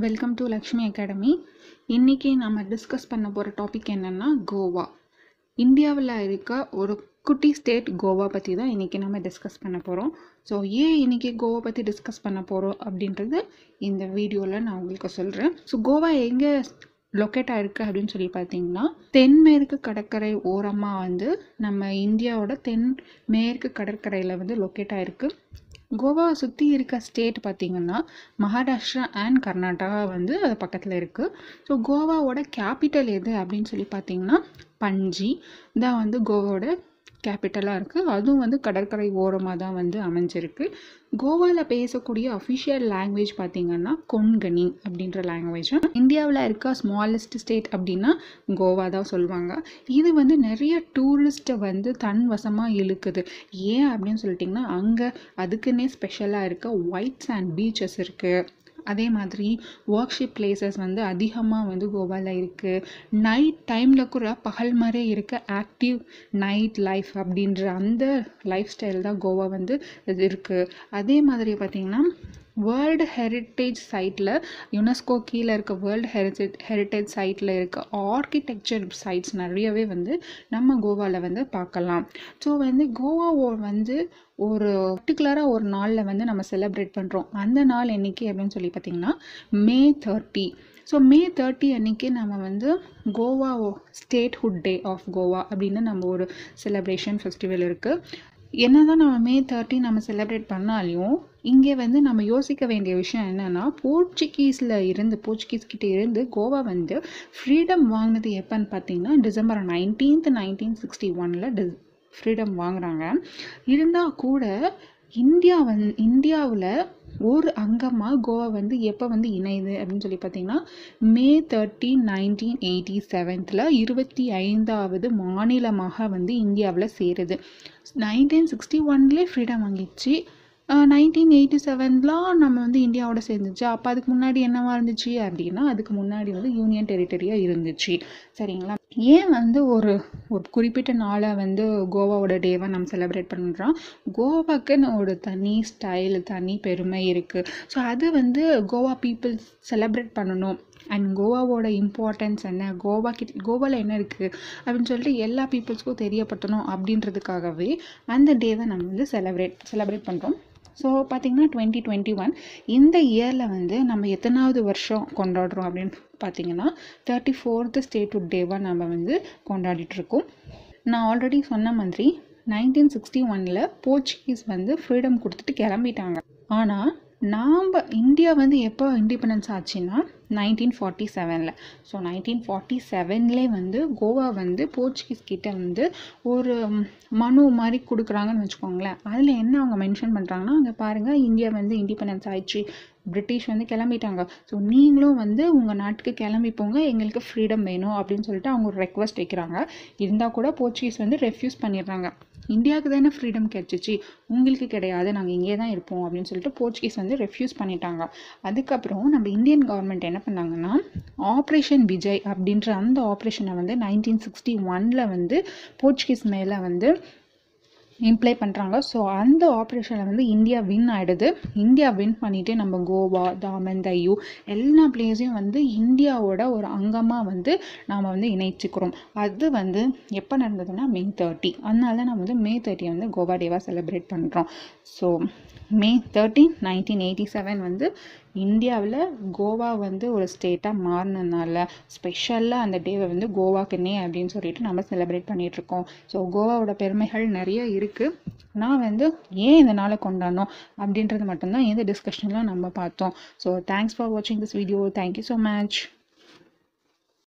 Welcome to Lakshmi academy இன்றைக்கி நம்ம discuss பண்ண போகிற டாபிக் என்னென்னா கோவா. இந்தியாவில் இருக்க ஒரு குட்டி ஸ்டேட் கோவா பற்றி தான் இன்றைக்கி நம்ம டிஸ்கஸ் பண்ண போகிறோம் ஸோ ஏன் இன்றைக்கி கோவா பற்றி டிஸ்கஸ் பண்ண போகிறோம் அப்படின்றது இந்த வீடியோவில் நான் உங்களுக்கு சொல்கிறேன் ஸோ கோவா எங்கே லொக்கேட் ஆகிருக்கு அப்படின்னு சொல்லி பார்த்தீங்கன்னா தென்மேற்கு கடற்கரை ஓரமாக வந்து நம்ம இந்தியாவோட தென் மேற்கு கடற்கரையில் வந்து லொக்கேட் ஆகிருக்கு கோவாவை சுற்றி இருக்க ஸ்டேட் பார்த்திங்கன்னா மகாராஷ்டிரா அண்ட் கர்நாடகா வந்து அது பக்கத்தில் இருக்குது ஸோ கோவாவோட கேபிட்டல் எது அப்படின்னு சொல்லி பார்த்தீங்கன்னா பஞ்சி தான் வந்து கோவாவோட கேபிட்டலாக இருக்குது அதுவும் வந்து கடற்கரை ஓரமாக தான் வந்து அமைஞ்சிருக்கு. கோவாவில் பேசக்கூடிய அஃபிஷியல் லாங்குவேஜ் பார்த்திங்கன்னா கொன்கனி அப்படின்ற லாங்குவேஜ் இந்தியாவில் இருக்க ஸ்மாலஸ்ட் ஸ்டேட் அப்படின்னா கோவா தான் சொல்லுவாங்க. இது வந்து நிறைய டூரிஸ்ட்டை வந்து தன் வசமாக இழுக்குது. ஏன் அப்படின்னு சொல்லிட்டிங்கன்னா அங்கே அதுக்குன்னே ஸ்பெஷலாக இருக்க ஒயிட் சாண்ட் பீச்சஸ் இருக்குது அதே மாதிரி ஒர்க்ஷிப் பிளேசஸ் வந்து அதிகமாக வந்து கோவாவில் இருக்குது நைட் டைமில் கூட பகல் மாதிரி இருக்க ஆக்டிவ் நைட் லைஃப் அப்படின்ற அந்த லைஃப் ஸ்டைல் தான் கோவா வந்து இது இருக்குது அதே மாதிரி பார்த்திங்கன்னா வேர்ல்டு ஹெரிட்டேஜ் சைட்டில் யுனெஸ்கோ கீழே இருக்க வேர்ல்டு ஹெரிட்டேஜ் ஹெரிட்டேஜ் சைட்டில் இருக்க ஆர்கிடெக்சர் சைட்ஸ் நிறையவே வந்து நம்ம கோவாவில் வந்து பார்க்கலாம். ஸோ வந்து கோவா வந்து ஒரு பர்டிகுலராக ஒரு நாளில் வந்து நம்ம செலிப்ரேட் பண்ணுறோம் அந்த நாள் என்னைக்கு அப்படின்னு சொல்லி பார்த்திங்கன்னா May thirty so May thirty அன்றைக்கி நம்ம வந்து Goa statehood day of Goa அப்படின்னு நம்ம ஒரு செலப்ரேஷன் ஃபெஸ்டிவல் இருக்குது என்ன தான் நம்ம மே தேர்ட்டி நம்ம செலிப்ரேட் பண்ணாலையும் இங்கே வந்து நம்ம யோசிக்க வேண்டிய விஷயம் என்னென்னா போர்ச்சுகீஸில் இருந்து போர்ச்சுகீஸ் கிட்டே இருந்து கோவா வந்து ஃப்ரீடம் வாங்கினது எப்போன்னு பார்த்தீங்கன்னா டிசம்பர் நைன்டீன்த் நைன்டீன் சிக்ஸ்டி ஒனில் டி ஃப்ரீடம் வாங்குகிறாங்க இருந்தால் கூட இந்தியா வந் இந்தியாவில் ஒரு அங்கமாக கோவா வந்து எப்போ வந்து இணையுது அப்படின்னு சொல்லி பார்த்தீங்கன்னா மே தேர்ட்டி நைன்டீன் எயிட்டி செவன்த்தில் இருபத்தி ஐந்தாவது மாநிலமாக வந்து இந்தியாவில் சேருது. நைன்டீன் சிக்ஸ்டி ஒன்லேயே ஃப்ரீடம் வாங்கிடுச்சு. நைன்டீன் எயிட்டி செவன்லாம் நம்ம வந்து இந்தியாவோட சேர்ந்துச்சு. அப்போ அதுக்கு முன்னாடி என்னவா இருந்துச்சு அப்படின்னா அதுக்கு முன்னாடி வந்து யூனியன் டெரிட்டரியாக இருந்துச்சு. சரிங்களா? ஏன் வந்து ஒரு ஒரு குறிப்பிட்ட நாளை வந்து கோவாவோட டேவை நம்ம செலிப்ரேட் பண்ணுறோம் கோவாக்குன்னு ஒரு தனி ஸ்டைல் தனி பெருமை இருக்குது ஸோ அது வந்து கோவா பீப்புள் செலிப்ரேட் பண்ணணும். அண்ட் கோவாவோட இம்பார்ட்டன்ஸ் என்ன? கோவா கிட் கோவாவில் என்ன இருக்குது அப்படின்னு சொல்லிட்டு எல்லா பீப்புள்ஸ்க்கும் தெரியப்படுத்தணும் அப்படின்றதுக்காகவே அந்த டேவை நம்ம வந்து செலிப்ரேட் செலிப்ரேட் பண்ணுறோம் ஸோ பார்த்திங்கன்னா டுவெண்ட்டி டுவெண்ட்டி ஒன் இந்த இயரில் வந்து நம்ம எத்தனாவது வருஷம் கொண்டாடுறோம் அப்படின்னு பார்த்திங்கன்னா தேர்ட்டி ஃபோர்த்து ஸ்டேட்ஹுட் டேவாக நம்ம வந்து கொண்டாடிட்டுருக்கோம் நான் ஆல்ரெடி சொன்ன மாதிரி நைன்டீன் சிக்ஸ்டி ஒனில் போர்ச்சுகீஸ் வந்து ஃப்ரீடம் கொடுத்துட்டு கிளம்பிட்டாங்க. ஆனால் நாம் இந்தியா வந்து எப்போ இண்டிபெண்டன்ஸ் ஆச்சுன்னா நைன்டீன் ஃபார்ட்டி செவனில் ஸோ நைன்டீன் ஃபார்ட்டி செவன்லே வந்து கோவா வந்து போர்ச்சுகீஸ் கிட்டே வந்து ஒரு மனு மாதிரி கொடுக்குறாங்கன்னு வச்சுக்கோங்களேன். அதில் என்ன அவங்க மென்ஷன் பண்ணுறாங்கன்னா அங்கே பாருங்கள் இந்தியா வந்து இண்டிபெண்டன்ஸ் ஆயிடுச்சு. பிரிட்டிஷ் வந்து கிளம்பிட்டாங்க. ஸோ நீங்களும் வந்து உங்கள் நாட்டுக்கு கிளம்பி போங்க. எங்களுக்கு ஃப்ரீடம் வேணும் அப்படின்னு சொல்லிட்டு அவங்க ஒரு ரெக்வஸ்ட் வைக்கிறாங்க. இருந்தால் கூட போர்ச்சுகீஸ் வந்து ரெஃப்யூஸ் பண்ணிடுறாங்க. இந்தியாவுக்கு தானே ஃப்ரீடம் கிடச்சிச்சு? உங்களுக்கு கிடையாது நாங்கள் இங்கே தான் இருப்போம் அப்படின்னு சொல்லிட்டு போர்ச்சுகீஸ் வந்து ரெஃப்யூஸ் பண்ணிட்டாங்க. அதுக்கப்புறம் நம்ம இந்தியன் கவர்மெண்ட் என்ன பண்ணாங்கன்னா ஆப்ரேஷன் விஜய் அப்படின்ற அந்த ஆப்ரேஷனை வந்து நைன்டீன் சிக்ஸ்டி ஒனில் வந்து போர்ச்சுகீஸ் மேலே வந்து இம்ப்ளை பண்ணுறாங்க ஸோ அந்த ஆப்ரேஷனில் வந்து இந்தியா வின் ஆகிடுது இந்தியா வின் பண்ணிவிட்டு நம்ம கோவா தாமன் தையூ எல்லா பிளேஸையும் வந்து இந்தியாவோட ஒரு அங்கமாக வந்து நாம் வந்து இணைச்சிக்கிறோம். அது வந்து எப்போ நடந்ததுன்னா மே தேர்ட்டி அதனால நம்ம வந்து மே தேர்ட்டியை வந்து கோவா டேவாக செலிப்ரேட் பண்ணுறோம் so May thirty nineteen eighty seven வந்து இந்தியாவில் கோவா வந்து ஒரு ஸ்டேட்டாக மாறினதுனால ஸ்பெஷலாக அந்த டேவை வந்து கோவாக்குன்னே அப்படின்னு சொல்லிட்டு நம்ம செலிப்ரேட் பண்ணிகிட்ருக்கோம் ஸோ கோவாவோட பெருமைகள் நிறைய இருக்குது நான் வந்து ஏன் இந்த நாளை கொண்டாடணும் அப்படின்றது மட்டும்தான் இந்த டிஸ்கஷனில் நம்ம பார்த்தோம். ஸோ தேங்க்ஸ் ஃபார் வாட்சிங் this video thank you so much